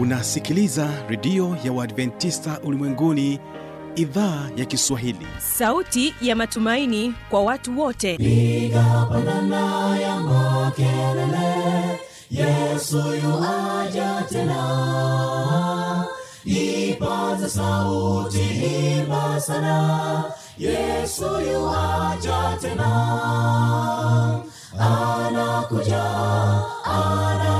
unasikiliza redio ya uadventista ulimwenguni idhaa ya kiswahili. Sauti ya matumaini kwa watu wote. Piga pandana ya makelele yesu yuaja tena. Ipaza sauti imba sana yesu yuaja tena. Anakuja anakuja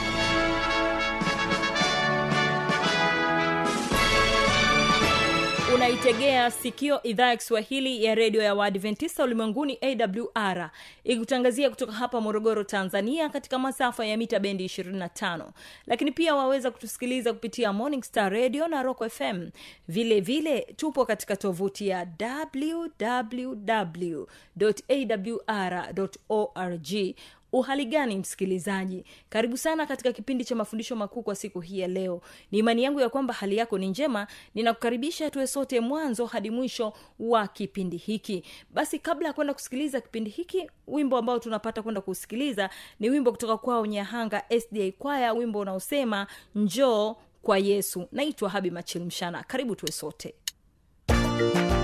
unaitegea sikio idhaa ya kiswahili ya redio ya waadventista ulimwenguni awr ikutangazia kutoka hapa morogoro tanzania katika masafa ya mita bendi 25 lakini pia waweza kutusikiliza kupitia morning star radio na rock fm vile vile tupo katika tovuti ya www awr org uhali gani msikilizaji? Karibu sana katika kipindi cha mafundisho makuu kwa siku hii ya leo. Ni imani yangu ya kwamba hali yako ni njema. Ninakukaribisha tuwe sote mwanzo hadi mwisho wa kipindi hiki. Basi kabla ya kwenda kusikiliza kipindi hiki wimbo ambao tunapata kwenda kusikiliza ni wimbo kutoka kwao nyahanga sda kwaya wimbo unaosema njoo kwa yesu. Naitwa habi machilmshana. Karibu tuwe sote. Bwana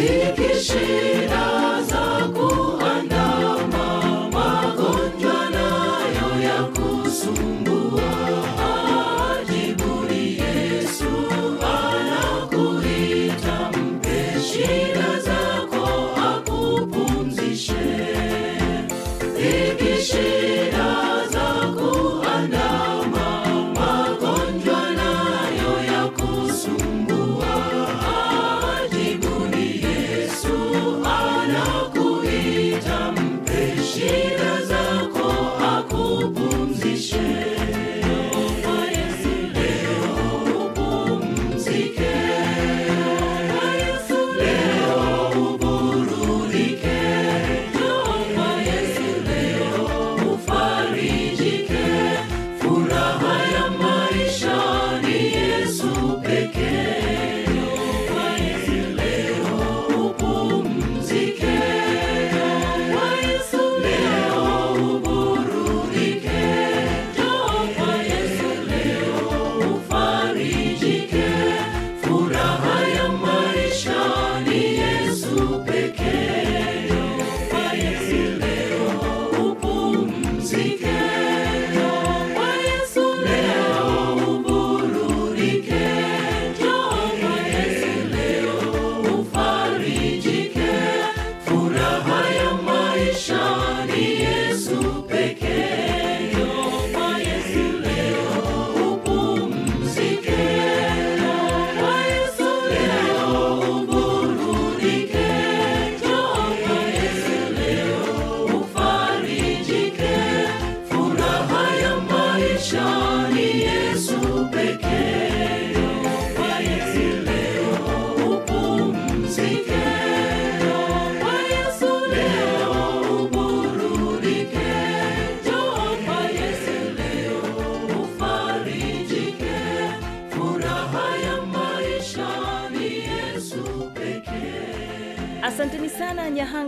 Dhiki shida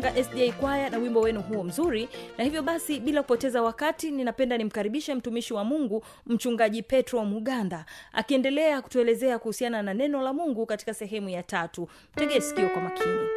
sana nyahanga sda kwaya na wimbo wenu huo mzuri. Na hivyo basi bila kupoteza wakati ninapenda nimkaribishe mtumishi wa mungu mchungaji petro muganda akiendelea kutuelezea kuhusiana na neno la mungu katika sehemu ya tatu. Tegee sikio kwa makini.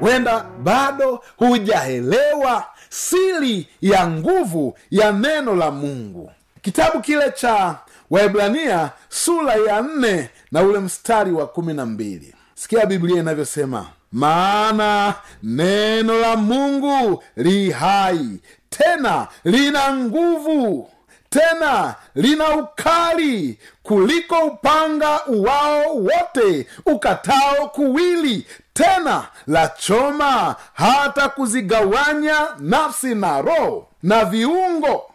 Wenda bado hujaelewa siri ya nguvu ya neno la mungu. Kitabu kile cha waibrania sura ya nne na ule mstari wa kumi na mbili. Sikia biblia inavyosema maana neno la mungu li hai tena lina nguvu tena lina ukali kuliko upanga uwao wote ukatao kuwili tena la choma hata kuzigawanya nafsi na roho na viungo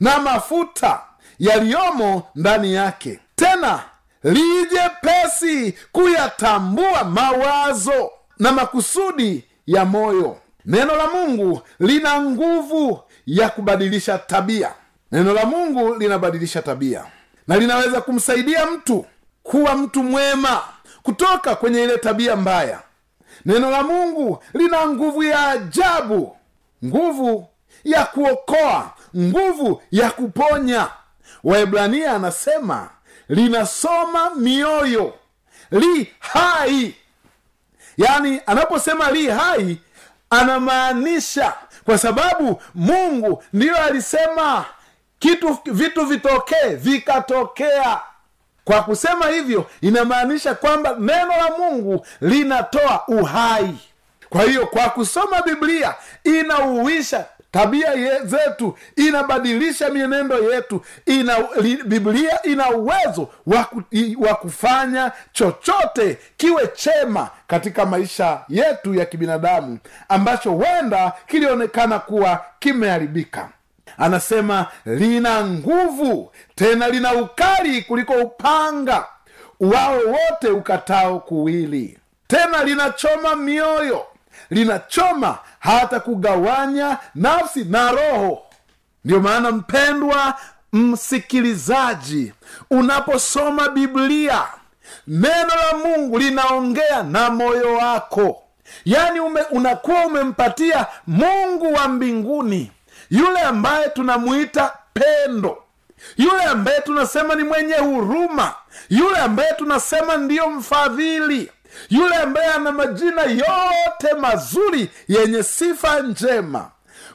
na mafuta yaliyomo ndani yake. Tena lije pesi kuyatambua mawazo na makusudi ya moyo. Neno la mungu lina nguvu ya kubadilisha tabia. Neno la mungu linabadilisha tabia. Na linaweza kumsaidia mtu kuwa mtu mwema kutoka kwenye ile tabia mbaya. Neno la mungu lina nguvu ya ajabu. Nguvu ya kuokoa. Nguvu ya kuponya waibrania anasema linasoma mioyo li hai. Yaani anaposema li hai anamaanisha kwa sababu mungu ndiyo alisema kitu vitu vitokee vikatokea. Kwa kusema hivyo inamaanisha kwamba neno la mungu linatoa uhai. Kwa hiyo kwa kusoma biblia inauisha tabia ye- zetu inabadilisha mienendo yetu ina li, biblia ina uwezo wa kufanya chochote kiwe chema katika maisha yetu ya kibinadamu ambacho huenda kilionekana kuwa kimeharibika. Anasema lina nguvu tena lina ukali kuliko upanga wao wote ukatao kuwili. Tena linachoma mioyo linachoma hata kugawanya nafsi na roho. Ndiyo maana mpendwa msikilizaji unaposoma biblia neno la mungu linaongea na moyo wako. Yaani ume, unakuwa umempatia mungu wa mbinguni yule ambaye tunamuita pendo yule ambaye tunasema ni mwenye huruma yule ambaye tunasema ndiyo mfadhili yule ambaye ana majina yote mazuri yenye sifa njema.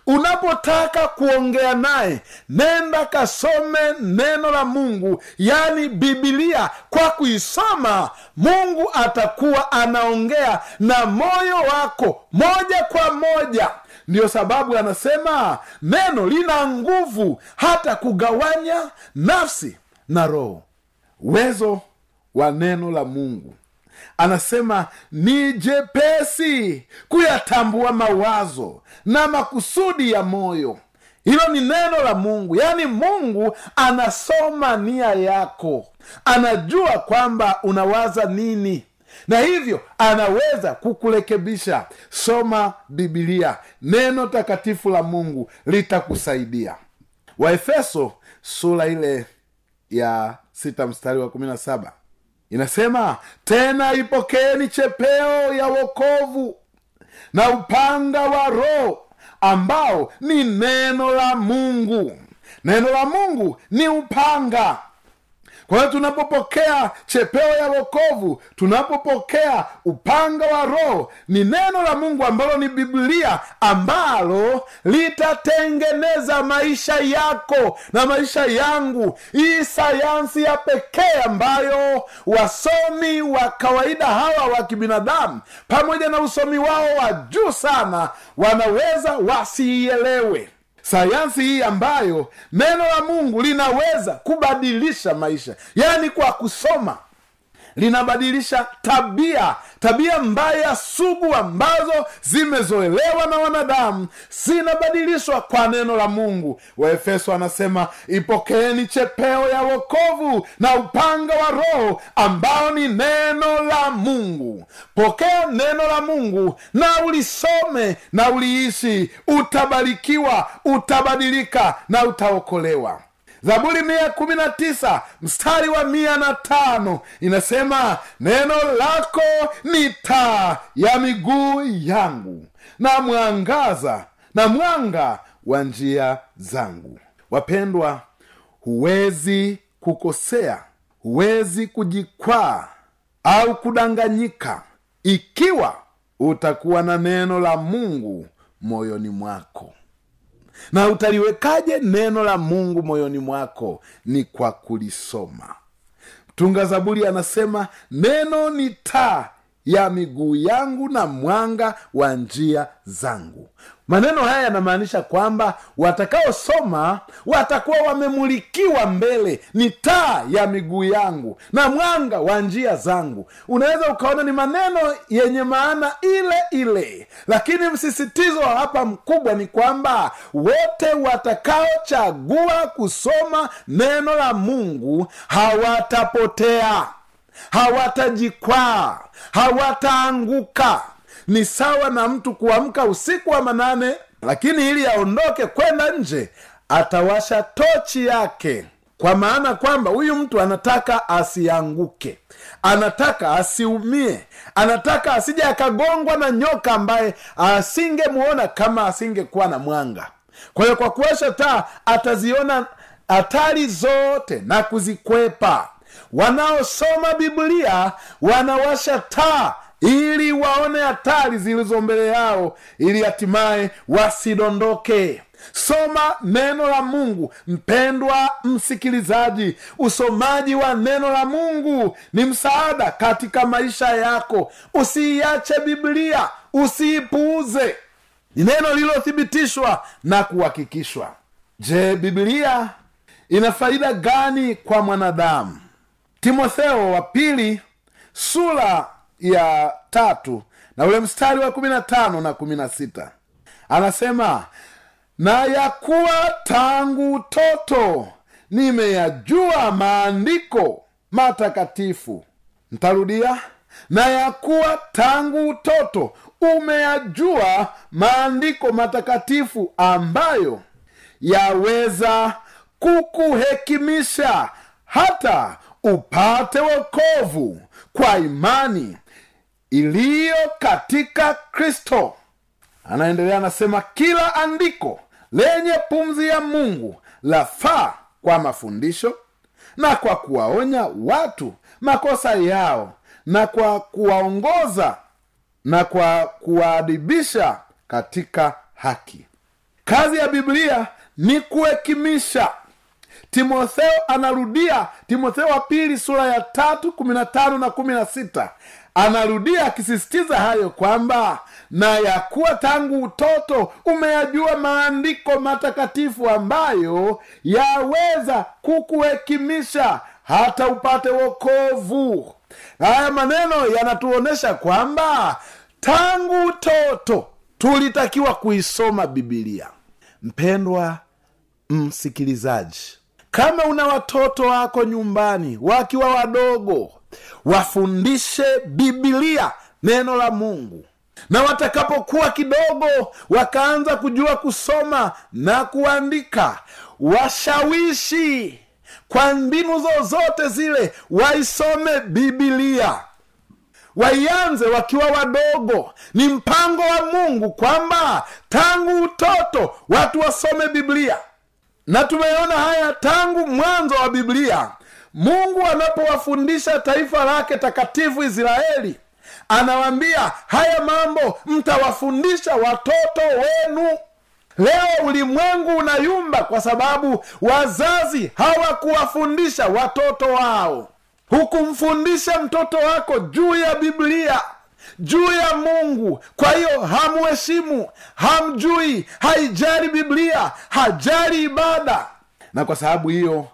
Unapotaka kuongea naye nenda kasome neno la mungu yaani bibilia kwa kuisoma mungu atakuwa anaongea na moyo wako moja kwa moja. Ndiyo sababu anasema neno lina nguvu hata kugawanya nafsi na roho. Uwezo wa neno la mungu anasema ni jepesi kuyatambua mawazo na makusudi ya moyo. Hilo ni neno la mungu. Yaani mungu anasoma nia yako. Anajua kwamba unawaza nini. Na hivyo anaweza kukurekebisha. Soma bibilia neno takatifu la mungu litakusaidia. Waefeso sura ile ya sita mstari wa kumi na saba inasema tena ipokeeni chepeo ya wokovu na upanga wa roho ambao ni neno la mungu. Neno la mungu ni upanga kwa hiyo tunapopokea chepeo ya wokovu tunapopokea upanga wa roho ni neno la mungu ambalo ni biblia ambalo litatengeneza maisha yako na maisha yangu. Hii sayansi ya pekee ambayo wasomi wa kawaida hawa wa kibinadamu pamoja na usomi wao wa juu sana wanaweza wasiielewe sayansi hii ambayo neno la mungu linaweza kubadilisha maisha. Yaani kwa kusoma linabadilisha tabia tabia mbaya sugu ambazo zimezoelewa na wanadamu zinabadilishwa kwa neno la mungu. Waefeso anasema ipokeeni chepeo ya wokovu na upanga wa roho ambao ni neno la mungu. Pokea neno la mungu na ulisome na uliishi utabarikiwa utabadilika na utaokolewa zaburi mia kumi na tisa mstari wa mia na tano. Inasema neno lako ni taa ya miguu yangu na mwangaza na mwanga wa njia zangu. Wapendwa huwezi kukosea huwezi kujikwaa au kudanganyika ikiwa utakuwa na neno la mungu moyoni mwako na utaliwekaje neno la mungu moyoni mwako? Ni kwa kulisoma. Mtunga zaburi anasema neno ni taa ya miguu yangu na mwanga wa njia zangu maneno haya yanamaanisha kwamba watakaosoma watakuwa wamemulikiwa mbele. Ni taa ya miguu yangu na mwanga wa njia zangu. Unaweza ukaona ni maneno yenye maana ile ile. Lakini msisitizo wa hapa mkubwa ni kwamba wote watakaochagua kusoma neno la mungu hawatapotea hawatajikwaa hawataanguka ni sawa na mtu kuamka usiku wa manane lakini ili aondoke kwenda nje atawasha tochi yake. Kwa maana kwamba huyu mtu anataka asianguke anataka asiumie anataka asije akagongwa na nyoka ambaye asingemuona kama asingekuwa na mwanga. Kwa hiyo kwa kuwasha taa ataziona hatari zote na kuzikwepa. Wanaosoma biblia wanawasha taa ili waone hatari zilizo mbele yao ili hatimaye wasidondoke. Soma neno la mungu mpendwa msikilizaji. Usomaji wa neno la mungu ni msaada katika maisha yako. Usiiache biblia usiipuuze. Ni neno lililothibitishwa na kuhakikishwa. Je biblia ina faida gani kwa mwanadamu? Timotheo wa pili sura ya tatu na ule mstari wa kumi na tano na kumi na sita anasema na ya tangu utoto nimeyajua maandiko matakatifu. Ntarudia na ya tangu utoto umeyajua maandiko matakatifu ambayo yaweza kukuhekimisha hata upate wokovu kwa imani iliyo katika kristo. Anaendelea anasema kila andiko lenye pumzi ya mungu lafaa kwa mafundisho na kwa kuwaonya watu makosa yao na kwa kuwaongoza na kwa kuwaadibisha katika haki. Kazi ya biblia ni kuhekimisha. Timotheo anarudia timotheo wa pili sura ya tatu kumi na tano na kumi na sita anarudia akisisitiza hayo kwamba na ya kuwa tangu utoto umeyajua maandiko matakatifu ambayo yaweza kukuhekimisha hata upate wokovu. Haya maneno yanatuonyesha kwamba tangu utoto tulitakiwa kuisoma bibilia mpendwa msikilizaji kama una watoto wako nyumbani wakiwa wadogo wafundishe bibilia neno la mungu. Na watakapokuwa kidogo wakaanza kujua kusoma na kuandika washawishi kwa mbinu zozote zile waisome bibilia waianze wakiwa wadogo. Ni mpango wa mungu kwamba tangu utoto watu wasome biblia. Na tumeona haya tangu mwanzo wa biblia mungu anapowafundisha taifa lake takatifu israeli anawaambia haya mambo mtawafundisha watoto wenu. Leo ulimwengu unayumba kwa sababu wazazi hawakuwafundisha watoto wao. Hukumfundisha mtoto wako juu ya biblia juu ya mungu. Kwa hiyo hamuheshimu hamjui haijali biblia hajali ibada. Na kwa sababu hiyo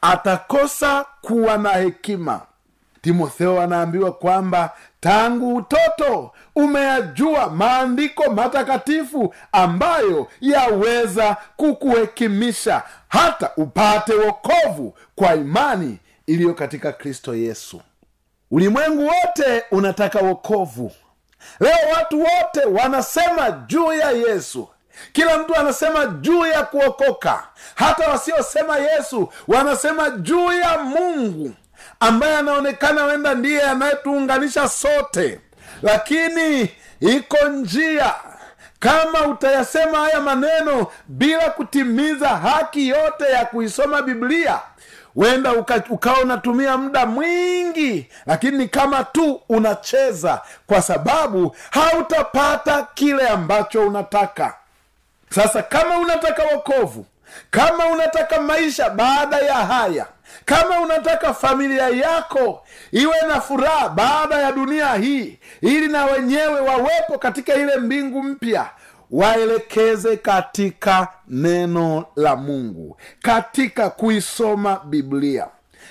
atakosa kuwa na hekima. Timotheo anaambiwa kwamba tangu utoto umeyajua maandiko matakatifu ambayo yaweza kukuhekimisha hata upate wokovu kwa imani iliyo katika kristo yesu. Ulimwengu wote unataka wokovu. Leo watu wote wanasema juu ya yesu kila mtu anasema juu ya kuokoka. Hata wasiosema yesu wanasema juu ya mungu ambaye anaonekana wenda ndiye anayetuunganisha sote. Lakini iko njia. Kama utayasema haya maneno bila kutimiza haki yote ya kuisoma biblia wenda uka- ukawa unatumia muda mwingi lakini ni kama tu unacheza kwa sababu hautapata kile ambacho unataka sasa kama unataka wokovu kama unataka maisha baada ya haya kama unataka familia yako iwe na furaha baada ya dunia hii ili na wenyewe wawepo katika ile mbingu mpya waelekeze katika neno la mungu katika kuisoma biblia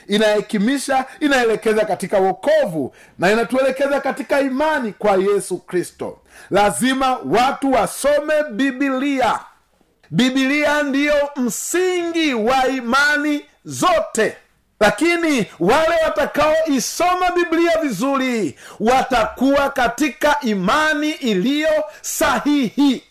inahekimisha inaelekeza katika wokovu na inatuelekeza katika imani kwa yesu kristo. Lazima watu wasome bibilia bibilia ndiyo msingi wa imani zote. Lakini wale watakaoisoma biblia vizuri watakuwa katika imani iliyo sahihi.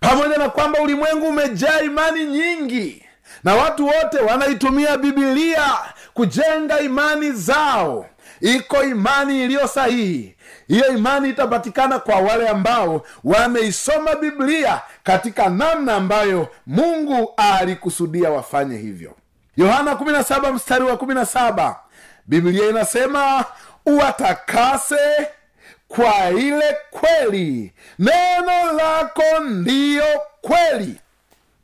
Pamoja na kwamba ulimwengu umejaa imani nyingi na watu wote wanaitumia bibilia kujenga imani zao. Iko imani iliyo sahihi. Hiyo imani itapatikana kwa wale ambao wameisoma biblia katika namna ambayo mungu alikusudia wafanye hivyo. Yohana 17 mstari wa 17 biblia inasema uwatakase kwa ile kweli. Neno lako ndiyo kweli.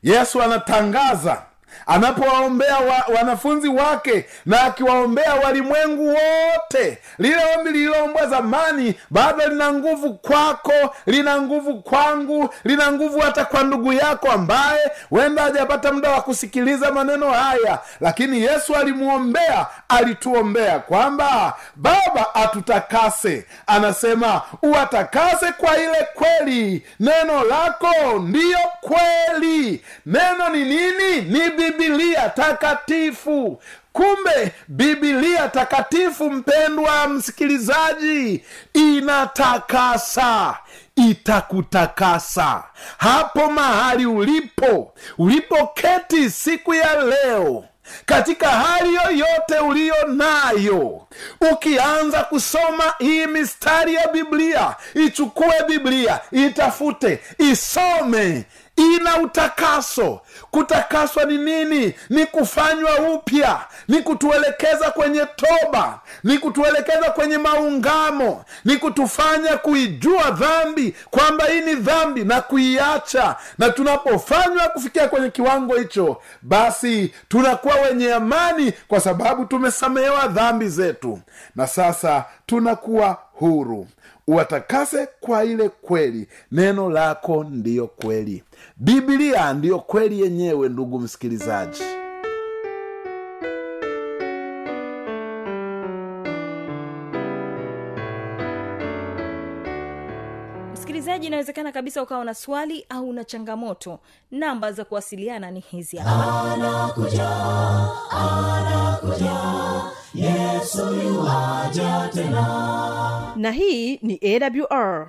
Yesu anatangaza anapowaombea wa, wanafunzi wake na akiwaombea walimwengu wote. Lile ombi lililoombwa zamani bado lina nguvu kwako lina nguvu kwangu lina nguvu hata kwa ndugu yako ambaye wenda hajapata muda wa kusikiliza maneno haya. Lakini yesu alimwombea alituombea kwamba baba atutakase. Anasema uwatakase kwa ile kweli. Neno lako ndiyo kweli. Neno ni nini? Ni bibilia takatifu. Kumbe bibilia takatifu mpendwa msikilizaji inatakasa itakutakasa. Hapo mahali ulipo ulipoketi siku ya leo katika hali yoyote uliyo nayo ukianza kusoma hii mistari ya biblia ichukue biblia itafute isome ina utakaso. Kutakaswa ni nini? Ni kufanywa upya. Ni kutuelekeza kwenye toba. Ni kutuelekeza kwenye maungamo. Ni kutufanya kuijua dhambi kwamba hii ni dhambi na kuiacha. Na tunapofanywa kufikia kwenye kiwango hicho basi tunakuwa wenye amani kwa sababu tumesamehewa dhambi zetu. Na sasa tunakuwa huru. Uwatakase kwa ile kweli. Neno lako ndiyo kweli. Biblia ndiyo kweli yenyewe ndugu msikilizaji msikilizaji inawezekana kabisa ukawa na swali au na changamoto. Namba za kuwasiliana ni hizi hapa. Na hii ni awr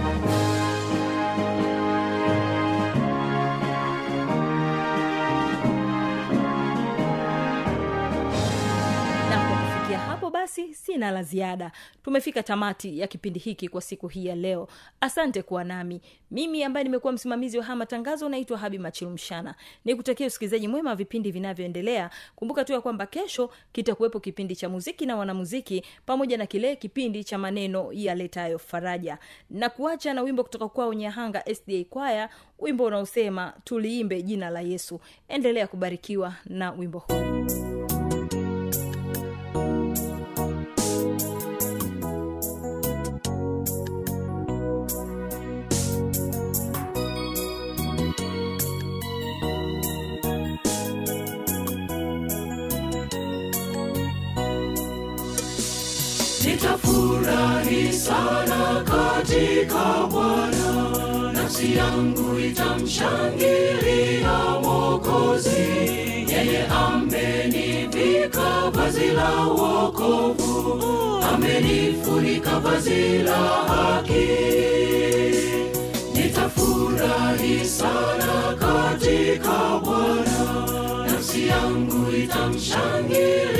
sina la ziada. Tumefika tamati ya kipindi hiki kwa siku hii ya leo. Asante kuwa nami. Mimi ambaye nimekuwa msimamizi wa haya matangazo naitwa habi machilumshana nikutakia usikilizaji mwema wa vipindi vinavyoendelea. Kumbuka tu ya kwamba kesho kitakuwepo kipindi cha muziki na wanamuziki pamoja na kile kipindi cha maneno yaletayo faraja. Na kuacha na wimbo kutoka kwao nyahanga sda kwaya wimbo unaosema tuliimbe jina la yesu. Endelea kubarikiwa na wimbo huu sana katika bwana. Nafsi yangu itamshangilia Mwokozi, yeye amenivika vazi la wokovu. Amenifunika vazi la haki. Nitafurahi sana katika bwana. Nafsi yangu itamshangilia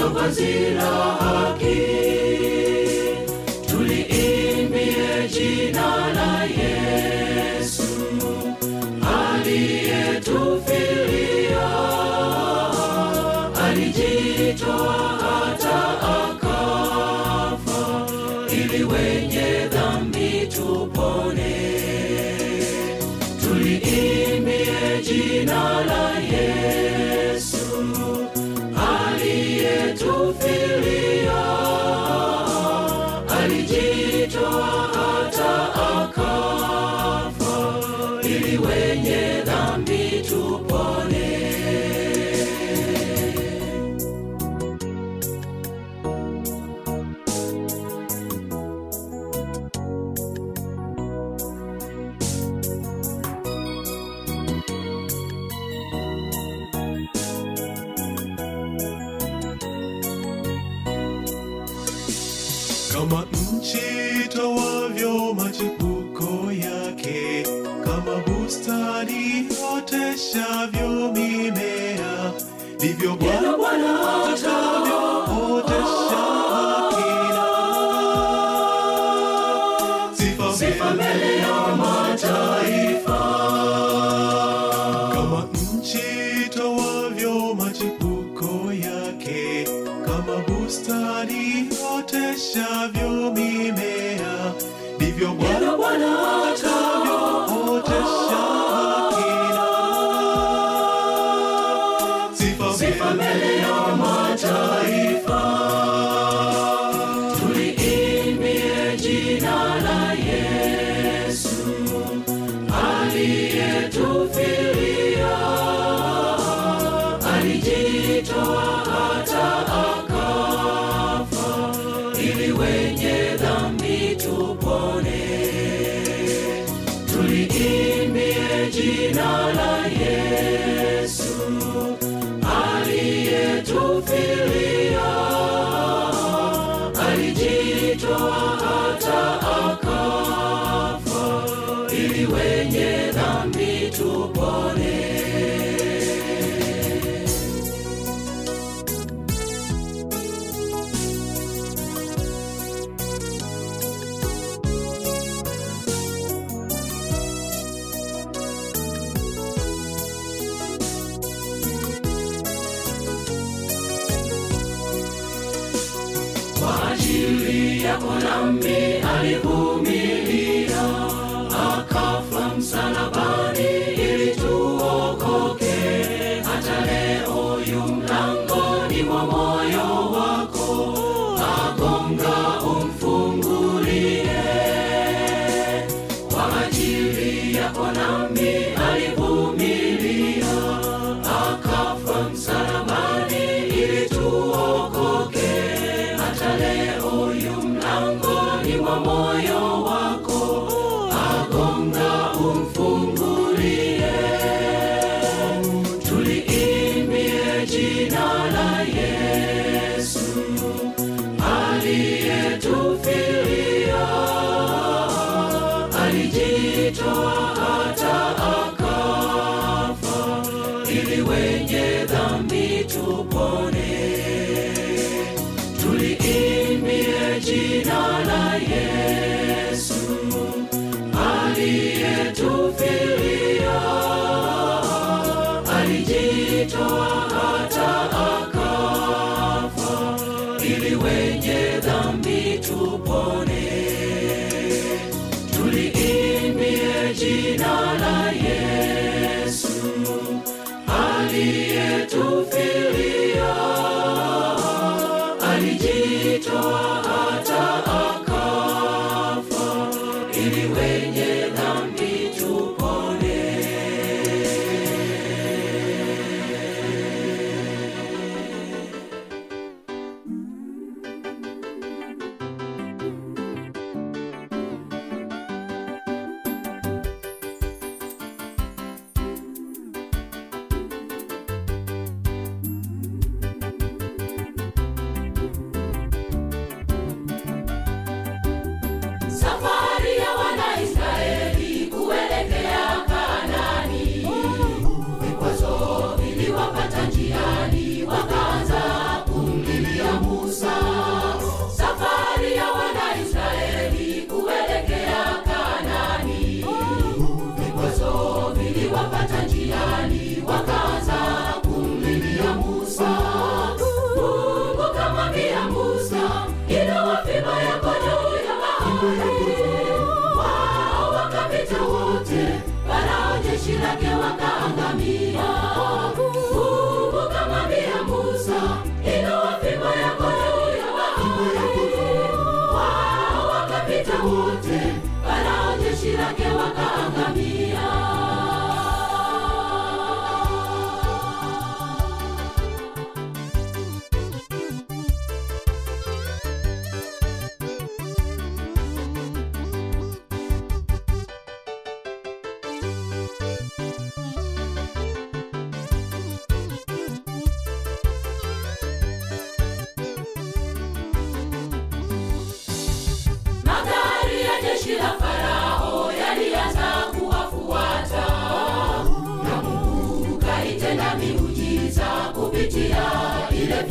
amenifunika vazi la haki wenye dhambi oteshavyo mimea ndivyo bwana Bwana nami alivumilia akafa msalabani Rejoice.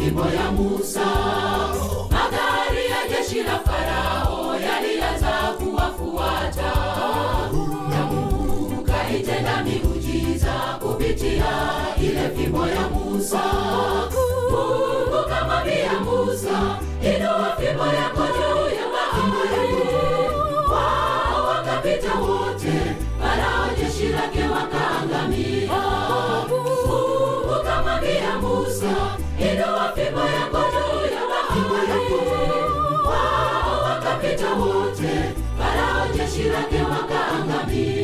nyimbo ya Musa. Magari ya jeshi la Farao yalianza kuwafuata, na Mungu kaitenda miujiza kupitia ile fimbo ya Musa. Mungu kamwambia Musa, inua fimbo yako juu ya bahari. Wao wakapita wote, Farao jeshi lake wakaangamia. fimbo yako juu ya Wamisri, wao wakapita wote, Farao jeshi lake wakaangamia.